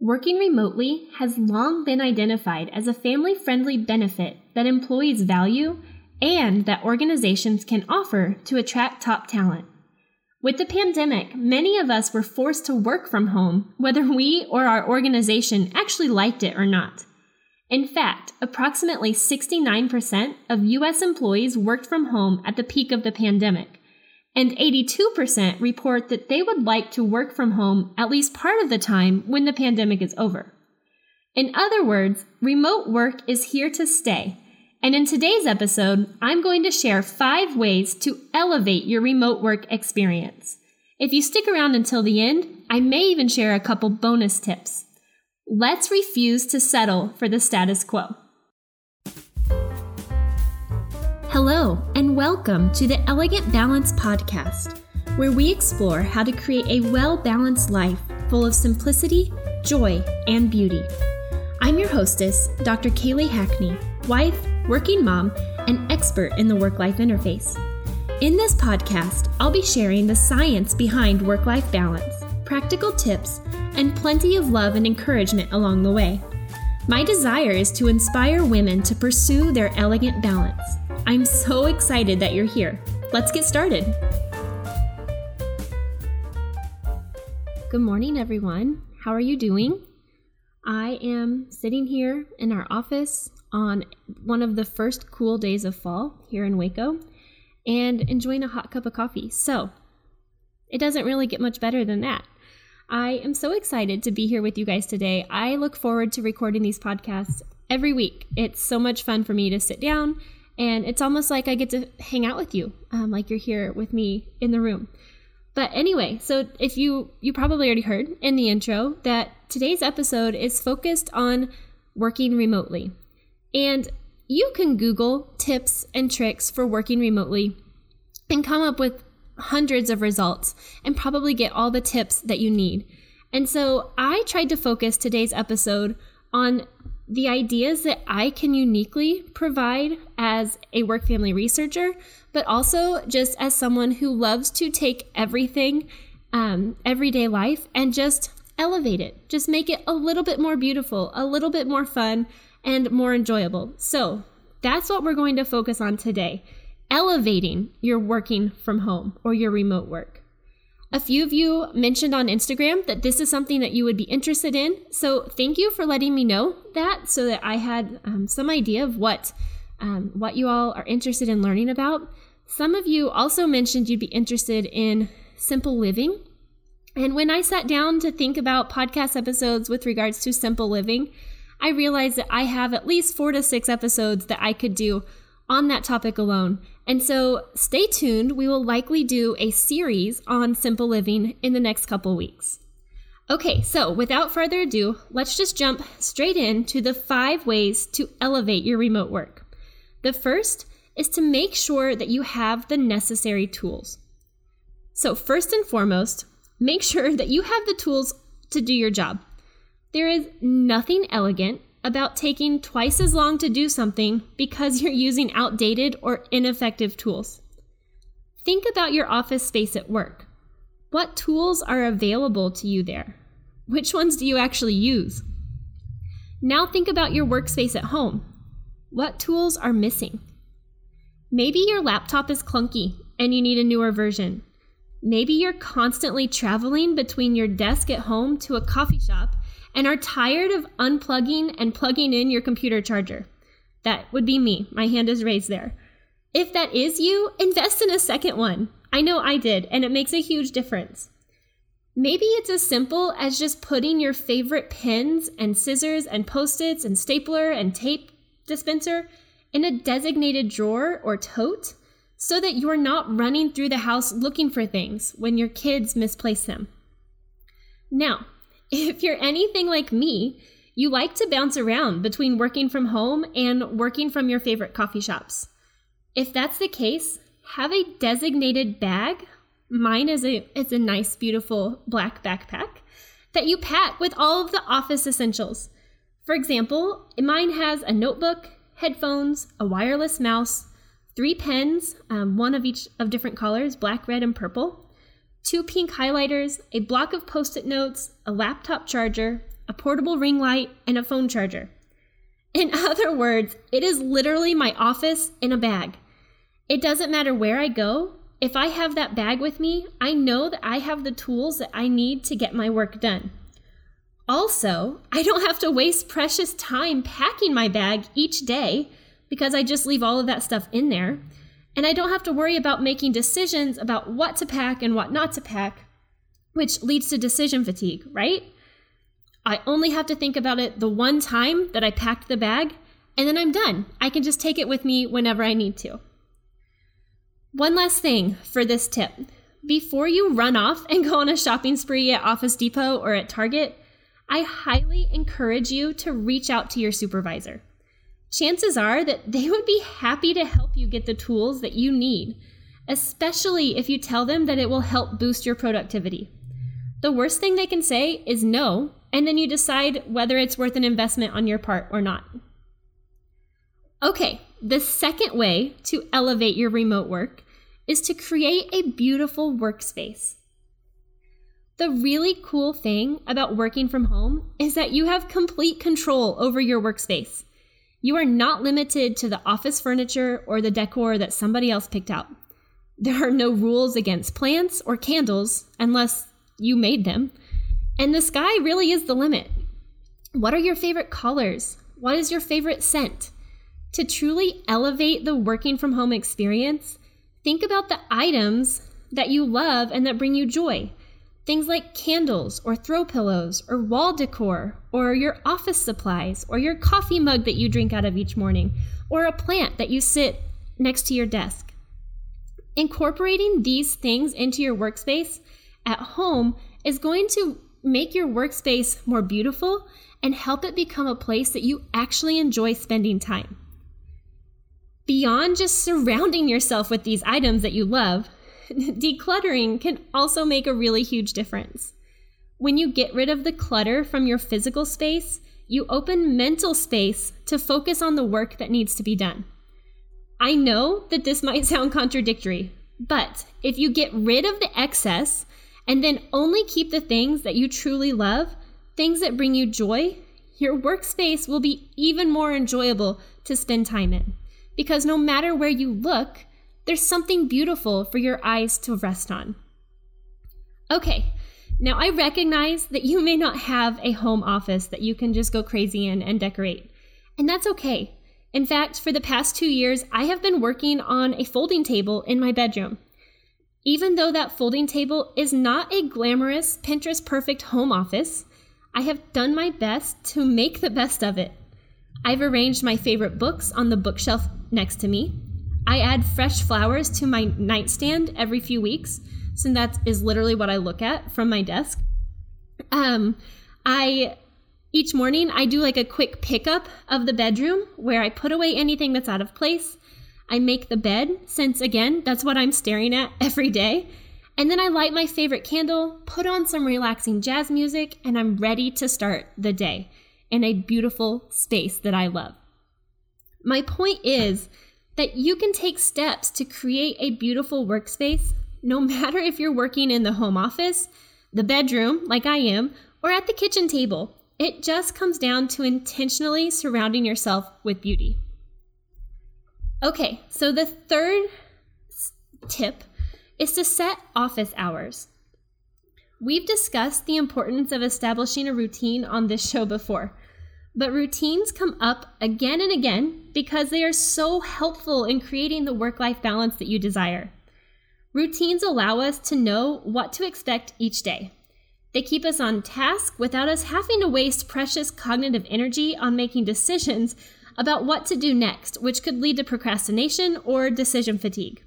Working remotely has long been identified as a family friendly benefit that employees value and that organizations can offer to attract top talent. With the pandemic, many of us were forced to work from home, whether we or our organization actually liked it or not. In fact, approximately 69% of US employees worked from home at the peak of the pandemic, and 82% report that they would like to work from home at least part of the time when the pandemic is over. In other words, remote work is here to stay. And in today's episode, I'm going to share five ways to elevate your remote work experience. If you stick around until the end, I may even share a couple bonus tips. Let's refuse to settle for the status quo. Hello, and welcome to the Elegant Balance Podcast, where we explore how to create a well balanced life full of simplicity, joy, and beauty. I'm your hostess, Dr. Kaylee Hackney, wife, working mom, and expert in the work life interface. In this podcast, I'll be sharing the science behind work life balance, practical tips, and plenty of love and encouragement along the way. My desire is to inspire women to pursue their elegant balance I'm so excited that you're here. Let's get started. Good morning, everyone. How are you doing? I am sitting here in our office on one of the first cool days of fall here in Waco and enjoying a hot cup of coffee. So, it doesn't really get much better than that. I am so excited to be here with you guys today. I look forward to recording these podcasts every week. It's so much fun for me to sit down and it's almost like I get to hang out with you, um, like you're here with me in the room. But anyway, so if you you probably already heard in the intro that today's episode is focused on working remotely. And you can Google tips and tricks for working remotely and come up with hundreds of results and probably get all the tips that you need. And so I tried to focus today's episode on the ideas that I can uniquely provide as a work family researcher, but also just as someone who loves to take everything, um, everyday life, and just elevate it. Just make it a little bit more beautiful, a little bit more fun, and more enjoyable. So that's what we're going to focus on today elevating your working from home or your remote work. A few of you mentioned on Instagram that this is something that you would be interested in. So thank you for letting me know that so that I had um, some idea of what, um, what you all are interested in learning about. Some of you also mentioned you'd be interested in simple living. And when I sat down to think about podcast episodes with regards to simple living, I realized that I have at least four to six episodes that I could do on that topic alone. And so stay tuned. We will likely do a series on simple living in the next couple weeks. Okay, so without further ado, let's just jump straight into the five ways to elevate your remote work. The first is to make sure that you have the necessary tools. So, first and foremost, make sure that you have the tools to do your job. There is nothing elegant about taking twice as long to do something because you're using outdated or ineffective tools. Think about your office space at work. What tools are available to you there? Which ones do you actually use? Now think about your workspace at home. What tools are missing? Maybe your laptop is clunky and you need a newer version. Maybe you're constantly traveling between your desk at home to a coffee shop and are tired of unplugging and plugging in your computer charger. That would be me. My hand is raised there. If that is you, invest in a second one. I know I did, and it makes a huge difference. Maybe it's as simple as just putting your favorite pens and scissors and post its and stapler and tape dispenser in a designated drawer or tote so that you're not running through the house looking for things when your kids misplace them. Now, if you're anything like me, you like to bounce around between working from home and working from your favorite coffee shops. If that's the case, have a designated bag. Mine is a it's a nice beautiful black backpack that you pack with all of the office essentials. For example, mine has a notebook, headphones, a wireless mouse, three pens, um, one of each of different colors, black, red, and purple, two pink highlighters, a block of post it notes, a laptop charger, a portable ring light, and a phone charger. In other words, it is literally my office in a bag. It doesn't matter where I go, if I have that bag with me, I know that I have the tools that I need to get my work done. Also, I don't have to waste precious time packing my bag each day because I just leave all of that stuff in there. And I don't have to worry about making decisions about what to pack and what not to pack, which leads to decision fatigue, right? I only have to think about it the one time that I packed the bag, and then I'm done. I can just take it with me whenever I need to. One last thing for this tip. Before you run off and go on a shopping spree at Office Depot or at Target, I highly encourage you to reach out to your supervisor. Chances are that they would be happy to help you get the tools that you need, especially if you tell them that it will help boost your productivity. The worst thing they can say is no, and then you decide whether it's worth an investment on your part or not. Okay, the second way to elevate your remote work is to create a beautiful workspace. The really cool thing about working from home is that you have complete control over your workspace. You are not limited to the office furniture or the decor that somebody else picked out. There are no rules against plants or candles unless you made them. And the sky really is the limit. What are your favorite colors? What is your favorite scent? To truly elevate the working from home experience, think about the items that you love and that bring you joy. Things like candles or throw pillows or wall decor or your office supplies or your coffee mug that you drink out of each morning or a plant that you sit next to your desk. Incorporating these things into your workspace at home is going to make your workspace more beautiful and help it become a place that you actually enjoy spending time. Beyond just surrounding yourself with these items that you love, decluttering can also make a really huge difference. When you get rid of the clutter from your physical space, you open mental space to focus on the work that needs to be done. I know that this might sound contradictory, but if you get rid of the excess and then only keep the things that you truly love, things that bring you joy, your workspace will be even more enjoyable to spend time in because no matter where you look, there's something beautiful for your eyes to rest on. Okay, now I recognize that you may not have a home office that you can just go crazy in and decorate, and that's okay. In fact, for the past two years, I have been working on a folding table in my bedroom. Even though that folding table is not a glamorous, Pinterest perfect home office, I have done my best to make the best of it. I've arranged my favorite books on the bookshelf next to me. I add fresh flowers to my nightstand every few weeks, so that is literally what I look at from my desk. Um, I each morning I do like a quick pickup of the bedroom where I put away anything that's out of place. I make the bed, since again, that's what I'm staring at every day. And then I light my favorite candle, put on some relaxing jazz music, and I'm ready to start the day in a beautiful space that I love. My point is that you can take steps to create a beautiful workspace no matter if you're working in the home office, the bedroom, like I am, or at the kitchen table. It just comes down to intentionally surrounding yourself with beauty. Okay, so the third tip is to set office hours. We've discussed the importance of establishing a routine on this show before, but routines come up again and again because they are so helpful in creating the work life balance that you desire. Routines allow us to know what to expect each day. They keep us on task without us having to waste precious cognitive energy on making decisions about what to do next, which could lead to procrastination or decision fatigue.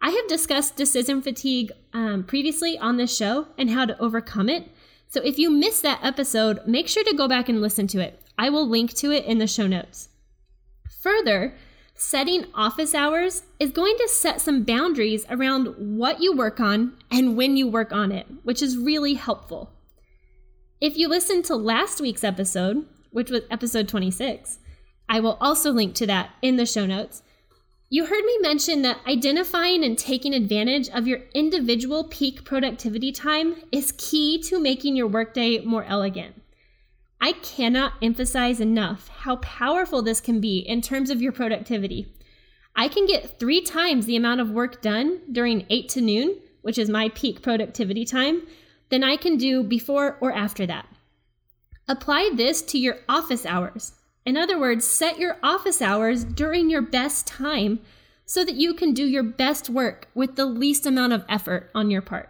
I have discussed decision fatigue um, previously on this show and how to overcome it. So if you missed that episode, make sure to go back and listen to it. I will link to it in the show notes. Further, setting office hours is going to set some boundaries around what you work on and when you work on it, which is really helpful. If you listened to last week's episode, which was episode 26, I will also link to that in the show notes. You heard me mention that identifying and taking advantage of your individual peak productivity time is key to making your workday more elegant. I cannot emphasize enough how powerful this can be in terms of your productivity. I can get three times the amount of work done during 8 to noon, which is my peak productivity time, than I can do before or after that. Apply this to your office hours. In other words, set your office hours during your best time so that you can do your best work with the least amount of effort on your part.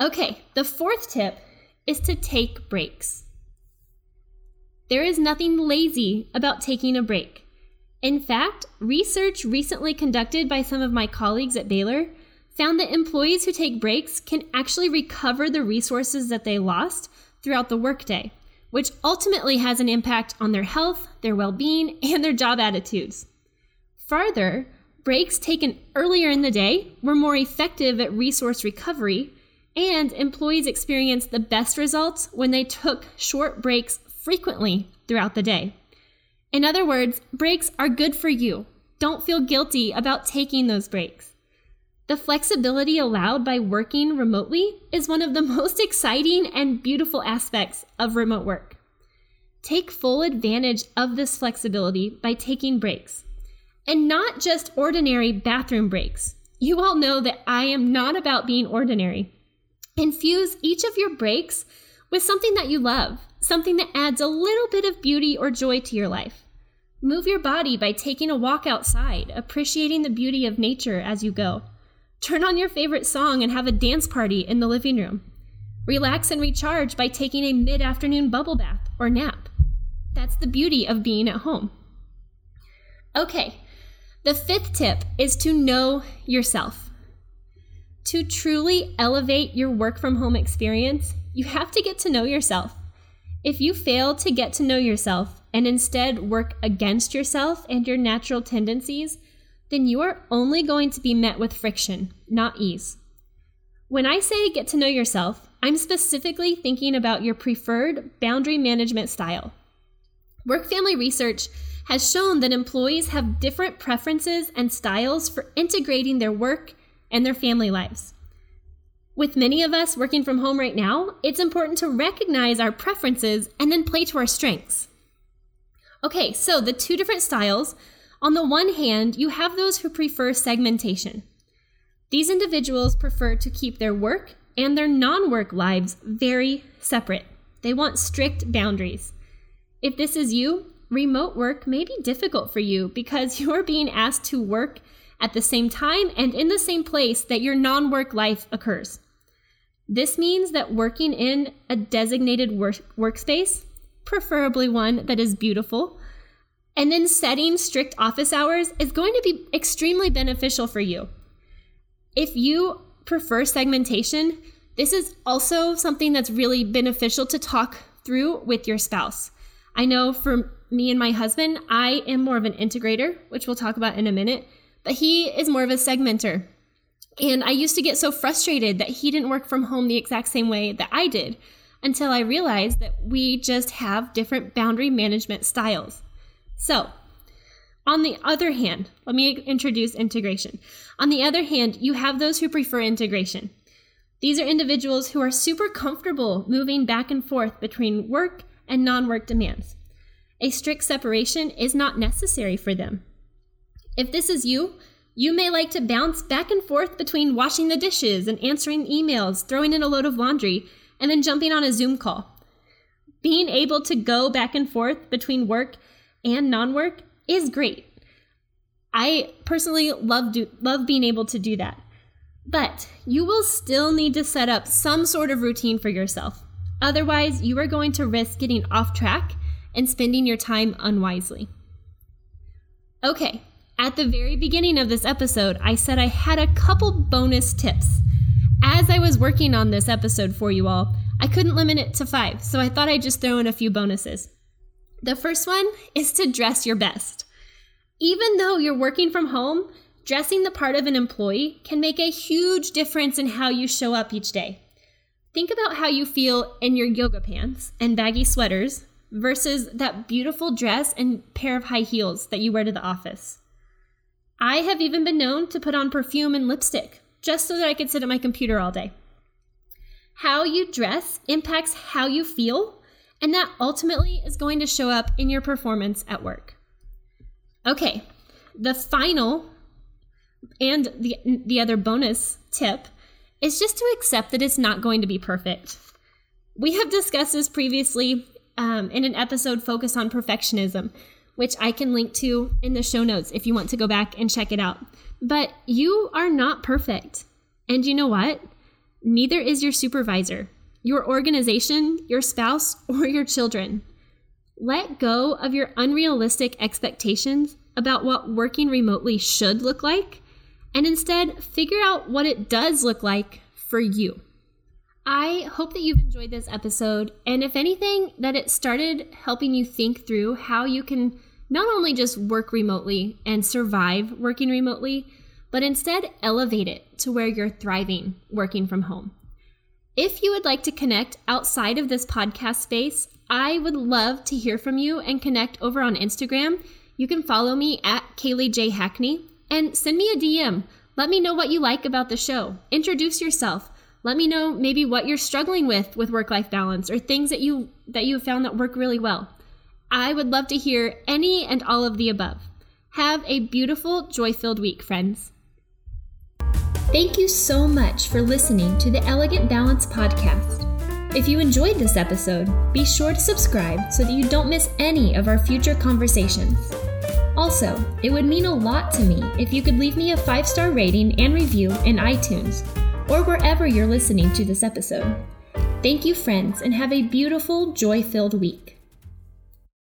Okay, the fourth tip is to take breaks. There is nothing lazy about taking a break. In fact, research recently conducted by some of my colleagues at Baylor found that employees who take breaks can actually recover the resources that they lost throughout the workday, which ultimately has an impact on their health, their well being, and their job attitudes. Further, breaks taken earlier in the day were more effective at resource recovery, and employees experienced the best results when they took short breaks frequently throughout the day. In other words, breaks are good for you. Don't feel guilty about taking those breaks. The flexibility allowed by working remotely is one of the most exciting and beautiful aspects of remote work. Take full advantage of this flexibility by taking breaks. And not just ordinary bathroom breaks. You all know that I am not about being ordinary. Infuse each of your breaks with something that you love, something that adds a little bit of beauty or joy to your life. Move your body by taking a walk outside, appreciating the beauty of nature as you go. Turn on your favorite song and have a dance party in the living room. Relax and recharge by taking a mid afternoon bubble bath or nap. That's the beauty of being at home. Okay, the fifth tip is to know yourself. To truly elevate your work from home experience, you have to get to know yourself. If you fail to get to know yourself and instead work against yourself and your natural tendencies, then you are only going to be met with friction, not ease. When I say get to know yourself, I'm specifically thinking about your preferred boundary management style. Work family research has shown that employees have different preferences and styles for integrating their work and their family lives. With many of us working from home right now, it's important to recognize our preferences and then play to our strengths. Okay, so the two different styles on the one hand, you have those who prefer segmentation. These individuals prefer to keep their work and their non work lives very separate. They want strict boundaries. If this is you, remote work may be difficult for you because you're being asked to work at the same time and in the same place that your non work life occurs. This means that working in a designated work- workspace, preferably one that is beautiful, and then setting strict office hours is going to be extremely beneficial for you. If you prefer segmentation, this is also something that's really beneficial to talk through with your spouse. I know for me and my husband, I am more of an integrator, which we'll talk about in a minute but he is more of a segmenter. And I used to get so frustrated that he didn't work from home the exact same way that I did until I realized that we just have different boundary management styles. So, on the other hand, let me introduce integration. On the other hand, you have those who prefer integration. These are individuals who are super comfortable moving back and forth between work and non work demands. A strict separation is not necessary for them. If this is you, you may like to bounce back and forth between washing the dishes and answering emails, throwing in a load of laundry, and then jumping on a Zoom call. Being able to go back and forth between work and non work is great. I personally love, do, love being able to do that. But you will still need to set up some sort of routine for yourself. Otherwise, you are going to risk getting off track and spending your time unwisely. Okay, at the very beginning of this episode, I said I had a couple bonus tips. As I was working on this episode for you all, I couldn't limit it to five, so I thought I'd just throw in a few bonuses. The first one is to dress your best. Even though you're working from home, dressing the part of an employee can make a huge difference in how you show up each day. Think about how you feel in your yoga pants and baggy sweaters versus that beautiful dress and pair of high heels that you wear to the office. I have even been known to put on perfume and lipstick just so that I could sit at my computer all day. How you dress impacts how you feel And that ultimately is going to show up in your performance at work. Okay, the final and the, the other bonus tip is just to accept that it's not going to be perfect. We have discussed this previously um, in an episode focused on perfectionism, which I can link to in the show notes if you want to go back and check it out. But you are not perfect. And you know what? Neither is your supervisor, your organization, your spouse, or your children. Let go of your unrealistic expectations about what working remotely should look like and instead figure out what it does look like for you. I hope that you've enjoyed this episode, and if anything, that it started helping you think through how you can not only just work remotely and survive working remotely, but instead elevate it to where you're thriving working from home. If you would like to connect outside of this podcast space, I would love to hear from you and connect over on Instagram. You can follow me at Kaylee J. Hackney and send me a DM. Let me know what you like about the show. Introduce yourself. Let me know maybe what you're struggling with with work-life balance or things that you that you have found that work really well. I would love to hear any and all of the above. Have a beautiful, joy-filled week, friends. Thank you so much for listening to the Elegant Balance podcast. If you enjoyed this episode, be sure to subscribe so that you don't miss any of our future conversations. Also, it would mean a lot to me if you could leave me a five star rating and review in iTunes or wherever you're listening to this episode. Thank you, friends, and have a beautiful, joy filled week.